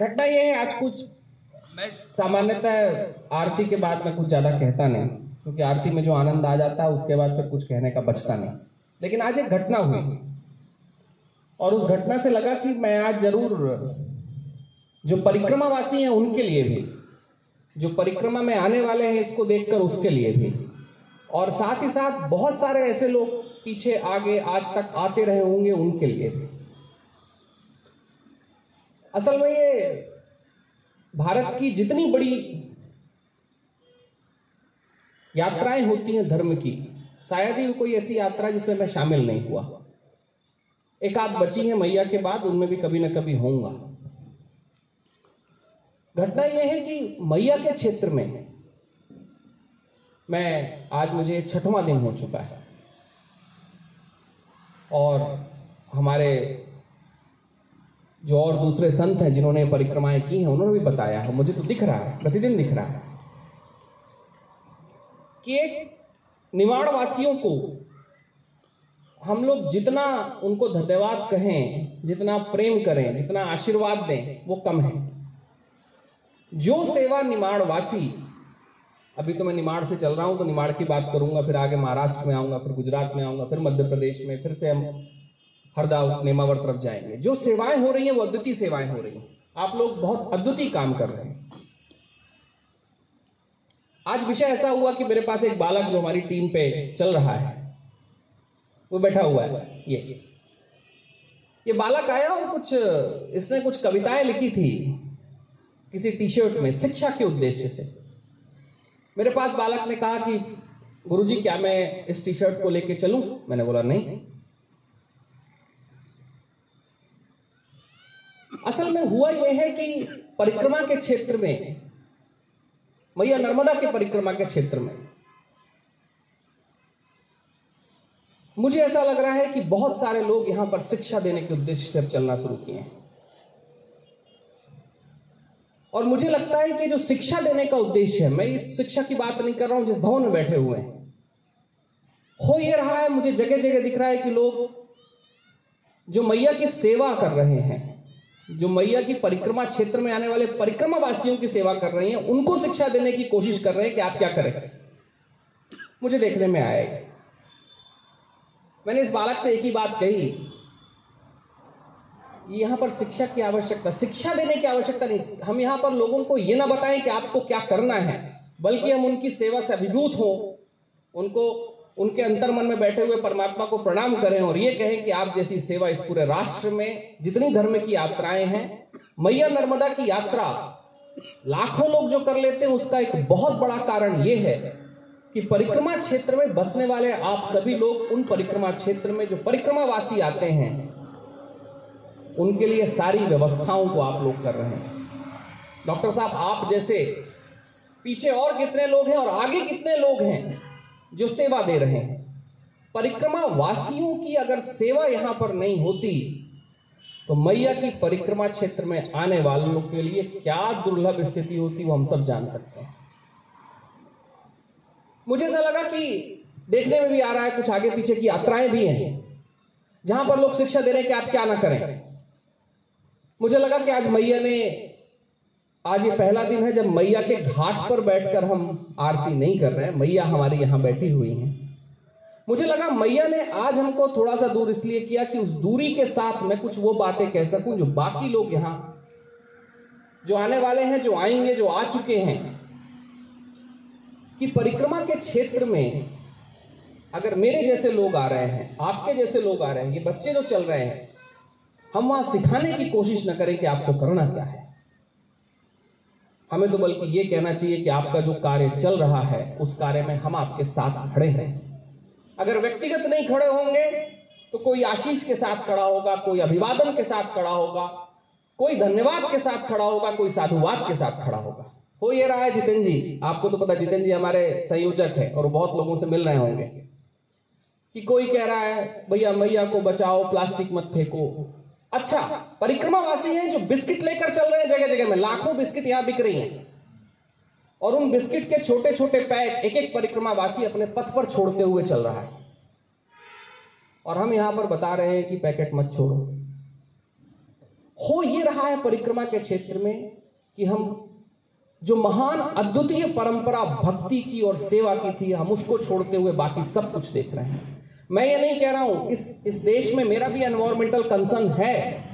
घटना ये है आज कुछ मैं सामान्यतः आरती के बाद मैं कुछ ज़्यादा कहता नहीं क्योंकि आरती में जो आनंद आ जाता है उसके बाद फिर कुछ कहने का बचता नहीं। लेकिन आज एक घटना हुई। और उस घटना से लगा कि मैं आज ज़रूर जो परिक्रमावासी हैं उनके लिए भी जो परिक्रमा में आने वाले हैं इसको देखकर उसके लिए भी। और साथ ही साथ बहुत सारे ऐसे लोग पीछे आगे आज तक आते रहे होंगे उनके लिए भी। असल में ये भारत की जितनी बड़ी यात्राएँ होती हैं धर्म की, शायद ही कोई ऐसी यात्रा जिसमें मैं शामिल नहीं हुआ। एक आध बची है मैया के बाद, उनमें भी कभी ना कभी होऊँगा। घटना यह है कि मैया के क्षेत्र में मैं, आज मुझे छठवां दिन हो चुका है। और हमारे जो और दूसरे संत हैं जिन्होंने परिक्रमाएँ की हैं, उन्होंने भी बताया है, मुझे तो दिख रहा है, प्रतिदिन दिख रहा है, कि एक निवाड़ वासियों को हम लोग जितना उनको धन्यवाद कहें, जितना प्रेम करें, जितना आशीर्वाद दें, वो कम है। जो सेवा निमाड़ वासी अभी तो मैं निमाड़ से चल रहा हूँ तो निमाड़ की बात करूँगा, फिर आगे महाराष्ट्र में आऊँगा, फिर गुजरात में आऊँगा, फिर मध्य प्रदेश में, फिर से हम हरदा नेमावर तरफ़ जाएँगे। जो सेवाएँ हो रही हैं, वो अद्वितीय सेवाएँ हो रही हैं। आप लोग बहुत अद्वितीय काम कर रहे हैं। आज विषय ऐसा हुआ कि मेरे पास एक बालक जो हमारी टीम पे चल रहा है, वो बैठा हुआ है, ये। ये बालक आया और कुछ, इसने कुछ कविताएँ लिखी थी किसी टी शर्ट में, शिक्षा के उद्देश्य से। मेरे पास बालक ने कहा कि, गुरुजी, क्या मैं इस टी शर्ट को लेके चलूँ? मैंने बोला, नहीं। असल में हुआ यह है कि परिक्रमा के क्षेत्र में, मैया नर्मदा के परिक्रमा के क्षेत्र में, मुझे ऐसा लग रहा है कि बहुत सारे लोग यहाँ पर शिक्षा देने के उद्देश्य से अब चलना शुरू किए हैं। और मुझे लगता है कि जो शिक्षा देने का उद्देश्य है, मैं इस शिक्षा की बात नहीं कर रहा हूँ जिस भवन में बैठे हुए हैं। हो ये रहा है, मुझे जगह जगह दिख रहा है कि लोग जो मैया की सेवा कर रहे हैं जो मैया की परिक्रमा क्षेत्र में आने वाले परिक्रमा वासियों की सेवा कर रही हैं, उनको शिक्षा देने की कोशिश कर रहे हैं कि आप क्या करें? मुझे देखने में आएगा मैंने इस बालक से एक ही बात कही। यहाँ पर शिक्षा की आवश्यकता, शिक्षा देने की आवश्यकता नहीं। हम यहाँ पर लोगों को यह ना बताएँ कि आपको क्या करना है, बल्कि हम उनकी सेवा से अभिभूत हो, उनको उनके अंतर मन में बैठे हुए परमात्मा को प्रणाम करें और ये कहें कि आप जैसी सेवा इस पूरे राष्ट्र में, जितनी धर्म की यात्राएँ हैं, मैया नर्मदा की यात्रा, लाखों लोग जो कर लेते हैं, उसका एक बहुत बड़ा कारण यह है कि परिक्रमा क्षेत्र में बसने वाले आप सभी लोग उन परिक्रमा क्षेत्र में जो परिक्रमावासी आते हैं, उनके लिए सारी व्यवस्थाओं को आप लोग कर रहे हैं। डॉक्टर साहब, आप जैसे पीछे और कितने लोग हैं और आगे कितने लोग हैं जो सेवा दे रहे हैं। परिक्रमा वासियों की अगर सेवा यहाँ पर नहीं होती तो मैया की परिक्रमा क्षेत्र में आने वालों के लिए क्या दुर्लभ स्थिति होती वो हम सब जान सकते हैं। मुझे ऐसा लगा कि देखने में भी आ रहा है, कुछ आगे पीछे की यात्राएँ भी हैं, जहाँ पर लोग शिक्षा दे रहे हैं कि आप क्या ना करें। मुझे लगा कि आज मैया ने आज ये पहला दिन है जब मैया के घाट पर बैठकर हम आरती नहीं कर रहे हैं। मैया हमारी यहाँ बैठी हुई हैं। मुझे लगा मैया ने आज हमको थोड़ा सा दूर इसलिए किया कि उस दूरी के साथ मैं कुछ वो बातें कह सकूँ जो बाकी लोग यहाँ, जो आने वाले हैं, जो आएँगे, जो आ चुके हैं, कि परिक्रमा के क्षेत्र में अगर मेरे जैसे लोग आ रहे हैं, आपके जैसे लोग आ रहे हैं, ये बच्चे जो चल रहे हैं, हम वहाँ सिखाने की कोशिश न करें कि आपको करना क्या है। हमें तो बल्कि ये कहना चाहिए कि आपका जो कार्य चल रहा है, उस कार्य में हम आपके साथ खड़े हैं। अगर व्यक्तिगत नहीं खड़े होंगे तो कोई आशीष के साथ खड़ा होगा, कोई अभिवादन के साथ खड़ा होगा, कोई धन्यवाद के साथ खड़ा होगा, कोई साधुवाद के साथ खड़ा होगा। हो ये रहा है जितेंद्र जी। आपको तो पता जितेंद्र जी हमारे संयोजक है और बहुत लोगों से मिल रहे होंगे। कि कोई कह रहा है, भैया, मैया को बचाओ, प्लास्टिक मत फेंको। अच्छा परिक्रमावासी हैं जो बिस्किट लेकर चल रहे हैं जगह जगह में। लाखों बिस्किट यहाँ बिक रही हैं। और उन बिस्किट के छोटे छोटे पैक एक एक परिक्रमावासी अपने पथ पर छोड़ते हुए चल रहा है। और हम यहाँ पर बता रहे हैं कि पैकेट मत छोड़ो। हो ये रहा है परिक्रमा के क्षेत्र में कि हम जो महान अद्वितीय परंपरा भक्ति की और सेवा की थी, हम उसको छोड़ते हुए बाकी सब कुछ देख रहे हैं। मैं ये नहीं कह रहा हूँ, इस इस देश में मेरा भी एनवायरमेंटल कंसर्न है।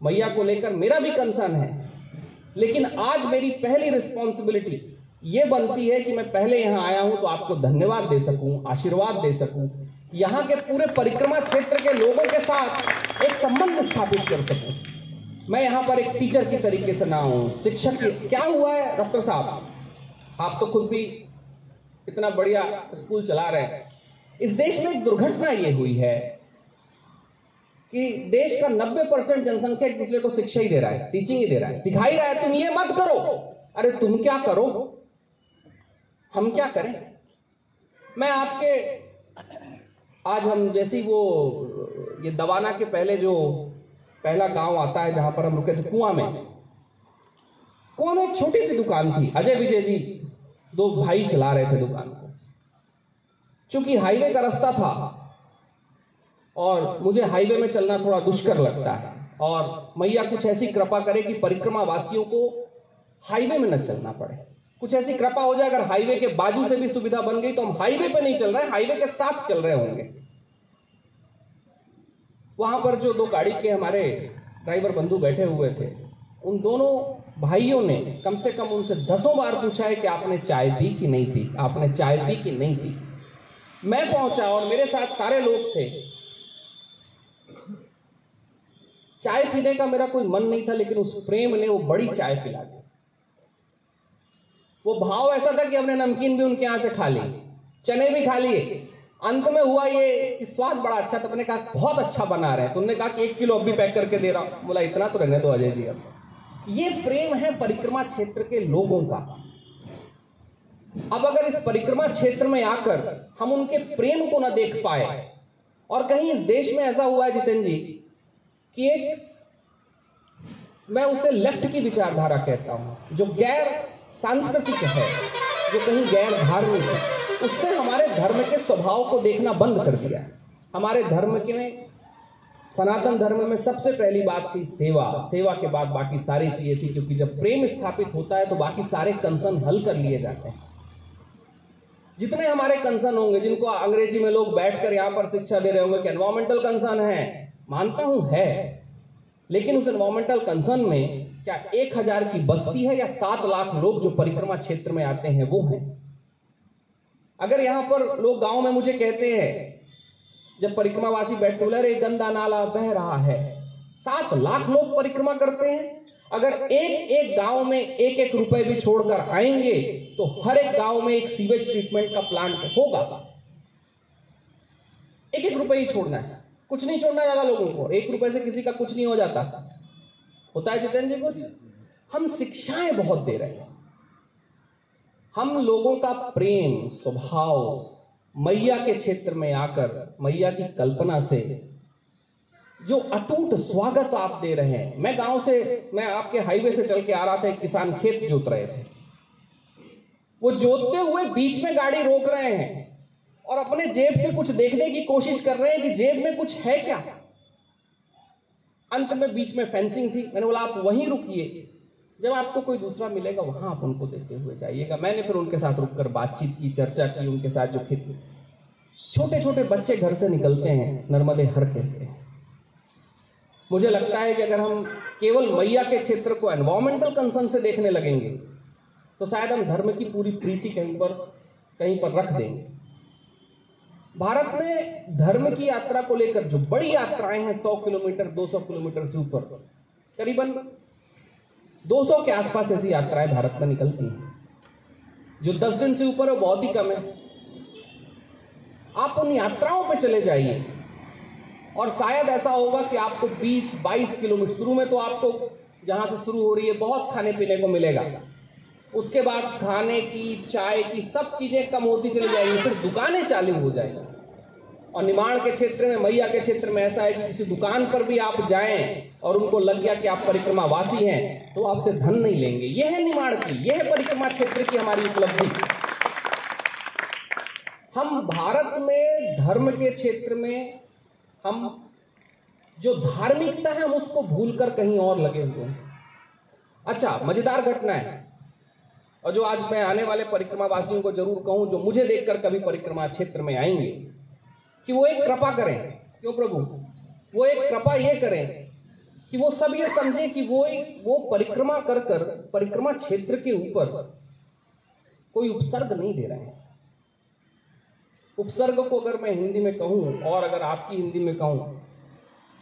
मैया को लेकर मेरा भी कंसर्न है। लेकिन आज मेरी पहली रिस्पॉन्सिबिलिटी ये बनती है कि मैं पहले यहाँ आया हूँ तो आपको धन्यवाद दे सकूँ, आशीर्वाद दे सकूँ। यहाँ के पूरे परिक्रमा क्षेत्र के लोगों के साथ एक संबंध स्थापित कर सकूँ। मैं यहाँ पर एक टीचर की तरीके से ना हूँ, शिक्षक की क्या हुआ है, डॉक्टर साहब? आप तो खुद भी इतना बढ़िया स्कूल चला रहे हैं। इस देश में एक दुर्घटना ये हुई है कि देश का 90 परसेंट जनसंख्या एक दूसरे को शिक्षा ही दे रहा है टीचिंग ही दे रहा है। सिखा ही रहा है, तुम ये मत करो। अरे तुम क्या करो? हम क्या करें? मैं आपके, आज हम जैसी वो, ये दवाना के पहले जो पहला गाँव आता है जहाँ पर हम रुके थे, कुआँ में। कुआँ में एक छोटी सी दुकान थी। अजय विजय जी, दो भाई चला रहे थे दुकान को। चूँकि हाईवे का रास्ता था और मुझे हाईवे में चलना थोड़ा दुष्कर लगता है। और मैया कुछ ऐसी कृपा करे कि परिक्रमा वासियों को हाईवे में न चलना पड़े। कुछ ऐसी कृपा हो जाए, अगर हाईवे के बाजू से भी सुविधा बन गई तो हम हाईवे पर नहीं चल रहे, हाईवे के साथ चल रहे होंगे। वहाँ पर जो दो गाड़ी के हमारे ड्राइवर बंधु बैठे हुए थे, उन दोनों भाइयों ने कम से कम उनसे दसों बार पूछा है कि आपने चाय पी कि नहीं पी? आपने चाय पी कि नहीं पी? मैं पहुँचा और मेरे साथ सारे लोग थे। चाय पीने का मेरा कोई मन नहीं था, लेकिन उस प्रेम ने वो बड़ी चाय पिला दी। वो भाव ऐसा था कि हमने नमकीन भी उनके यहाँ से खा ली, चने भी खा लिए। अंत में हुआ ये कि स्वाद बड़ा अच्छा तो मैंने कहा, बहुत अच्छा बना रहे हैं। तुमने कहा कि एक किलो अभी पैक करके दे रहा हूँ। बोला, इतना तो रहने दो अजय जी अब। ये प्रेम है परिक्रमा क्षेत्र के लोगों का। अब अगर इस परिक्रमा क्षेत्र में आकर हम उनके प्रेम को ना देख पाए, और कहीं इस देश में ऐसा हुआ है जितेंद्र जी, कि एक मैं उसे लेफ़्ट की विचारधारा कहता हूँ, जो गैर सांस्कृतिक है, जो कहीं गैर धार्मिक है, उसने हमारे धर्म के स्वभाव को देखना बंद कर दिया हमारे धर्म के में, सनातन धर्म में सबसे पहली बात थी सेवा। सेवा के बाद बाकी सारी चीज़ें थी, क्योंकि जब प्रेम स्थापित होता है तो बाकी सारे कंसर्न हल कर लिए जाते हैं। जितने हमारे कंसर्न होंगे, जिनको अंग्रेज़ी में लोग बैठकर यहाँ पर शिक्षा दे रहे होंगे कि एनवायरमेंटल कंसर्न है, मानता हूँ है, लेकिन उस एनवायरमेंटल कंसर्न में क्या एक हज़ार की बस्ती है या सात लाख लोग जो परिक्रमा क्षेत्र में आते हैं, वो हैं? अगर यहाँ पर लोग गाँव में मुझे कहते हैं, जब परिक्रमावासी बैठते बोले, अरे, गंदा नाला बह रहा है। सात लाख लोग परिक्रमा करते हैं। अगर एक एक गाँव में एक एक रुपए भी छोड़कर आएँगे तो हर एक गाँव में एक सीवेज ट्रीटमेंट का प्लांट होगा। एक एक रुपए ही छोड़ना है। कुछ नहीं छोड़ना ज़्यादा लोगों को। एक रुपए से किसी का कुछ नहीं हो जाता। होता है जितेंद्र जी कुछ? हम शिक्षाएँ बहुत दे रहे हैं। हम लोगों का प्रेम, स्वभाव, मैया के क्षेत्र में आकर, मैया की कल्पना से जो अटूट स्वागत आप दे रहे हैं। मैं गाँव से, मैं आपके हाईवे से चल के आ रहा था किसान खेत जोत रहे थे। वो जोतते हुए बीच में गाड़ी रोक रहे हैं और अपने जेब से कुछ देखने की कोशिश कर रहे हैं कि जेब में कुछ है क्या। अंत में बीच में फेंसिंग थी। मैंने बोला, आप वहीं रुकिए। जब आपको कोई दूसरा मिलेगा, वहाँ आप उनको देते हुए जाइएगा। मैंने फिर उनके साथ रुककर बातचीत की, चर्चा की, उनके साथ जो खेत छोटे छोटे बच्चे घर से निकलते हैं, नर्मदे हर के मुझे लगता है कि अगर हम केवल मैया के क्षेत्र को एनवायरमेंटल कंसर्न से देखने लगेंगे तो शायद हम धर्म की पूरी प्रीति कहीं पर कहीं पर रख देंगे। भारत में धर्म की यात्रा को लेकर जो बड़ी यात्राएँ हैं 100 किलोमीटर 200 किलोमीटर से ऊपर, करीबन 200 के आसपास ऐसी यात्राएँ भारत में निकलती हैं। जो 10 दिन से ऊपर है बहुत ही कम है। आप उन यात्राओं पर चले जाइए। और शायद ऐसा होगा कि आपको 20-22 किलोमीटर, शुरू में तो आपको जहाँ से शुरू हो रही है, बहुत खाने पीने को मिलेगा। उसके बाद खाने की, चाय की, सब चीज़ें कम होती चली जाएँगी, फिर दुकानें चालू हो जाएँगी। और निमाण के क्षेत्र में, मैया के क्षेत्र में ऐसा है कि किसी दुकान पर भी आप जाएँ और उनको लग गया कि आप परिक्रमा वासी हैं तो आपसे धन नहीं लेंगे। यह है निमाण की, यह है परिक्रमा क्षेत्र की हमारी उपलब्धि। हम भारत में, धर्म के क्षेत्र में हम जो धार्मिकता है, हम उसको भूलकर कहीं और लगे हुए हैं। अच्छा मज़ेदार घटना है। और जो आज मैं आने वाले परिक्रमा वासियों को ज़रूर कहूँ, जो मुझे देखकर कभी परिक्रमा क्षेत्र में आएँगे, कि वो एक कृपा करें। क्यों प्रभु? वो एक कृपा ये करें कि वो सब ये समझे कि वो एक, वो परिक्रमा कर कर, परिक्रमा क्षेत्र के ऊपर कोई उपसर्ग नहीं दे रहे हैं। उपसर्ग को अगर मैं हिंदी में कहूँ और अगर आपकी हिंदी में कहूँ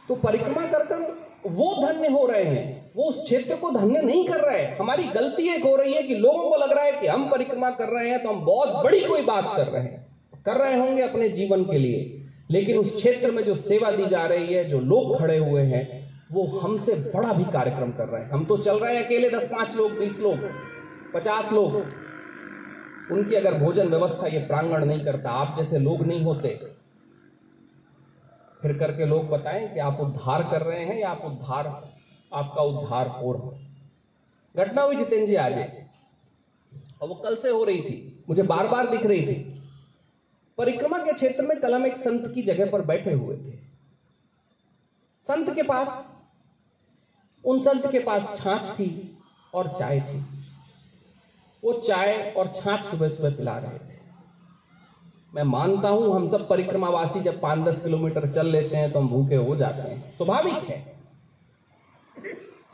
तो परिक्रमा कर कर वो धन्य हो रहे हैं, वो उस क्षेत्र को धन्य नहीं कर रहे हैं। हमारी गलती एक हो रही है कि लोगों को लग रहा है कि हम परिक्रमा कर रहे हैं तो हम बहुत बड़ी कोई बात कर रहे हैं। कर रहे होंगे अपने जीवन के लिए, लेकिन उस क्षेत्र में जो सेवा दी जा रही है, जो लोग खड़े हुए हैं, वो हमसे बड़ा भी कार्यक्रम कर रहे हैं। हम तो चल रहे हैं अकेले दस पाँच लोग, बीस लोग, पचास लोग उनकी अगर भोजन व्यवस्था ये प्रांगण नहीं करता, आप जैसे लोग नहीं होते, फिर करके लोग बताएँ कि आप उद्धार कर रहे हैं या आप उद्धार, आपका उद्धार हो रहा घटना हुई जितेंद्र जी आज। और वो कल से हो रही थी, मुझे बार बार दिख रही थी। परिक्रमा के क्षेत्र में कल हम एक संत की जगह पर बैठे हुए थे। संत के पास, उन संत के पास छाछ थी और चाय थी। वो चाय और छाछ सुबह सुबह पिला रहे थे। मैं मानता हूँ हम सब परिक्रमावासी जब पाँच दस किलोमीटर चल लेते हैं तो हम भूखे हो जाते हैं। स्वाभाविक है।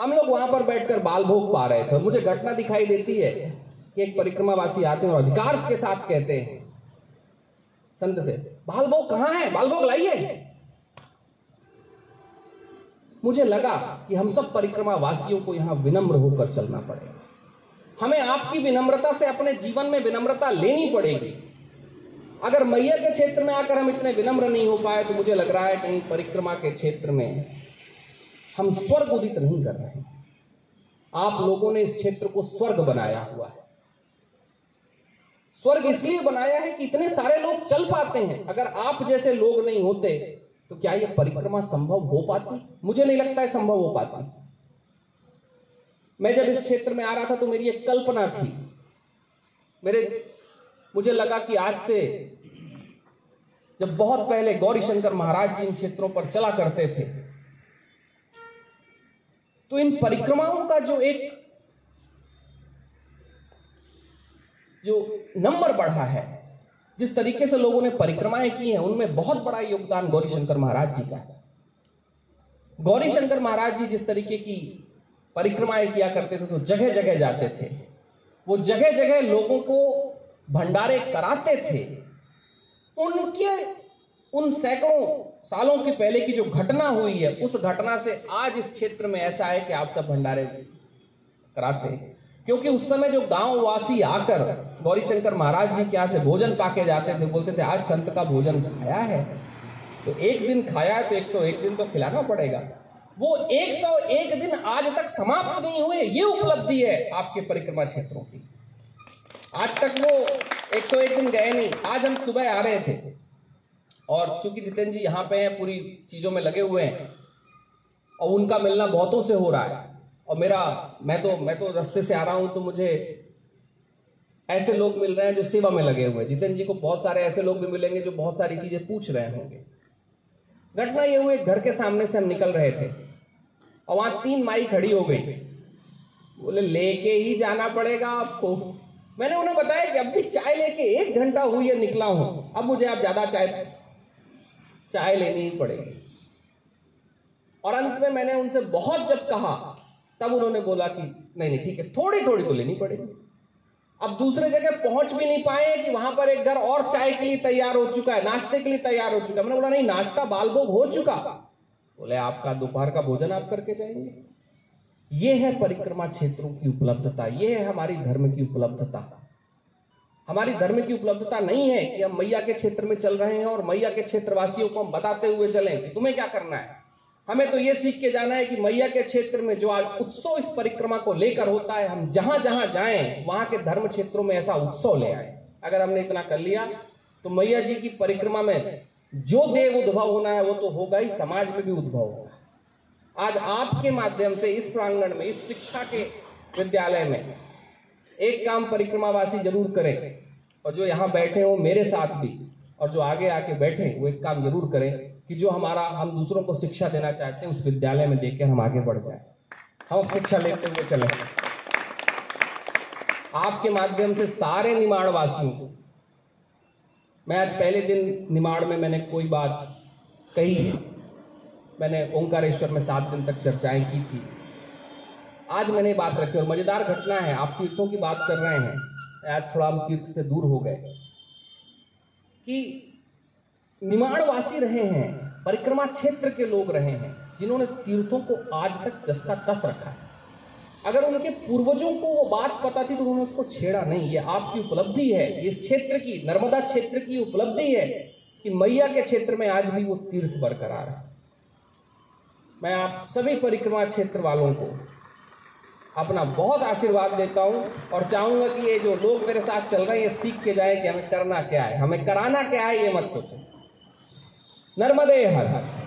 हम लोग वहाँ पर बैठकर बाल भोग पा रहे थे मुझे घटना दिखाई देती है कि एक परिक्रमावासी आते हैं और अधिकार के साथ कहते हैं, संत से, बाल भोग कहाँ है? बाल भोग लाइए। मुझे लगा कि हम सब परिक्रमा वासियों को यहाँ विनम्र होकर चलना पड़ेगा। हमें आपकी विनम्रता से अपने जीवन में विनम्रता लेनी पड़ेगी। अगर मैया के क्षेत्र में आकर हम इतने विनम्र नहीं हो पाए तो मुझे लग रहा है कहीं परिक्रमा के क्षेत्र में हम स्वर्ग उदित नहीं कर रहे आप लोगों ने इस क्षेत्र को स्वर्ग बनाया हुआ है। स्वर्ग इसलिए बनाया है कि इतने सारे लोग चल पाते हैं। अगर आप जैसे लोग नहीं होते तो क्या यह परिक्रमा संभव हो पाती? मुझे नहीं लगता है संभव हो पाती। मैं जब इस क्षेत्र में आ रहा था तो मेरी एक कल्पना थी। मेरे, मुझे लगा कि आज से जब बहुत पहले गौरी शंकर महाराज जी इन क्षेत्रों पर चला करते थे तो इन परिक्रमाओं का जो एक, जो नंबर बढ़ा है, जिस तरीके से लोगों ने परिक्रमाएँ की हैं, उनमें बहुत बड़ा योगदान गौरी शंकर महाराज जी का है। गौरी शंकर महाराज जी जिस तरीके की परिक्रमाएँ किया करते थे तो जगह जगह जाते थे। वो जगह जगह लोगों को भंडारे कराते थे। उनके, उन सैकड़ों सालों की पहले की जो घटना हुई है, उस घटना से आज इस क्षेत्र में ऐसा है कि आप सब भंडारे कराते हैं। क्योंकि उस समय जो गाँव वासी आकर गौरीशंकर महाराज जी के यहाँ से भोजन पाके जाते थे, बोलते थे, आज संत का भोजन खाया है। तो एक दिन खाया है तो 101 दिन तो खिलाना पड़ेगा। वो 101 दिन आज तक समाप्त नहीं हुए, ये उपलब्धि है आपके परिक्रमा क्षेत्रों की। आज तक वो 101 दिन गए नहीं, आज हम सुबह आ रहे थे। और चूँकि जितेंद्र जी यहाँ पे हैं, पूरी चीज़ों में लगे हुए हैं, और उनका मिलना बहुतों से हो रहा है। और मेरा, मैं तो मैं तो रास्ते से आ रहा हूँ तो मुझे ऐसे लोग मिल रहे हैं जो सेवा में लगे हुए हैं। जितेंद्र जी को बहुत सारे ऐसे लोग भी मिलेंगे जो बहुत सारी चीज़ें पूछ रहे होंगे। घटना ये हुई, घर के सामने से हम निकल रहे थे। और वहाँ तीन माई खड़ी हो गई। बोले, लेके ही जाना पड़ेगा आपको। मैंने उन्हें बताया कि अभी चाय लेके एक घंटा हुई है, निकला हूँ। अब मुझे आप ज़्यादा चाय चाय लेनी ही पड़ेगी। और अंत में मैंने उनसे बहुत जब कहा, तब उन्होंने बोला कि, नहीं नहीं, ठीक है थोड़ी थोड़ी तो लेनी पड़ेगी। अब दूसरे जगह पहुँच भी नहीं पाए कि वहाँ पर एक घर और चाय के लिए तैयार हो चुका है, नाश्ते के लिए तैयार हो चुका है। मैंने बोला, नहीं, नाश्ता बाल भोग हो चुका। बोले, आपका दोपहर का भोजन आप करके जाएँगे। ये है परिक्रमा क्षेत्रों की उपलब्धता, ये है हमारी धर्म की उपलब्धता। हमारी धर्म की उपलब्धता नहीं है कि हम मैया के क्षेत्र में चल रहे हैं और मैया के क्षेत्रवासियों को हम बताते हुए चलें कि तुम्हें क्या करना है। हमें तो ये सीख के जाना है कि मैया के क्षेत्र में जो आज उत्सव इस परिक्रमा को लेकर होता है, हम जहाँ जहाँ जाएँ, वहाँ के धर्म क्षेत्रों में ऐसा उत्सव ले आए। अगर हमने इतना कर लिया तो मैया जी की परिक्रमा में जो देव उद्भव होना है, वो तो होगा ही, समाज में भी उद्भव होगा। आज आपके माध्यम से इस प्रांगण में, इस शिक्षा के विद्यालय में एक काम परिक्रमावासी ज़रूर करें, और जो यहाँ बैठे हो, मेरे साथ भी, और जो आगे आके बैठे, वो एक काम ज़रूर करें कि जो हमारा, हम दूसरों को शिक्षा देना चाहते हैं, उस विद्यालय में देकर हम आगे बढ़ जाए। हम शिक्षा लेते हुए चले। आपके माध्यम से सारे निमाड़ वासियों को मैं आज पहले दिन निमाड़ में मैंने कोई बात कही है मैंने ओंकारेश्वर में सात दिन तक चर्चाएँ की थी। आज मैंने बात रखी और मज़ेदार घटना है, आप तीर्थों की बात कर रहे हैं। आज थोड़ा हम तीर्थ से दूर हो गए कि निमाड़वासी रहे हैं, परिक्रमा क्षेत्र के लोग रहे हैं, जिन्होंने तीर्थों को आज तक जस का तस रखा है। अगर उनके पूर्वजों को वो बात पता थी तो उन्होंने उसको छेड़ा नहीं। ये आपकी उपलब्धि है। इस क्षेत्र की, नर्मदा क्षेत्र की उपलब्धि है कि मैया के क्षेत्र में आज भी वो तीर्थ बरकरार है। मैं आप सभी परिक्रमा क्षेत्र वालों को अपना बहुत आशीर्वाद देता हूँ और चाहूँगा कि ये जो लोग मेरे साथ चल रहे हैं, ये सीख के जाए कि हमें करना क्या है। हमें कराना क्या है, ये मत सोचें। नर्मदे हर हर।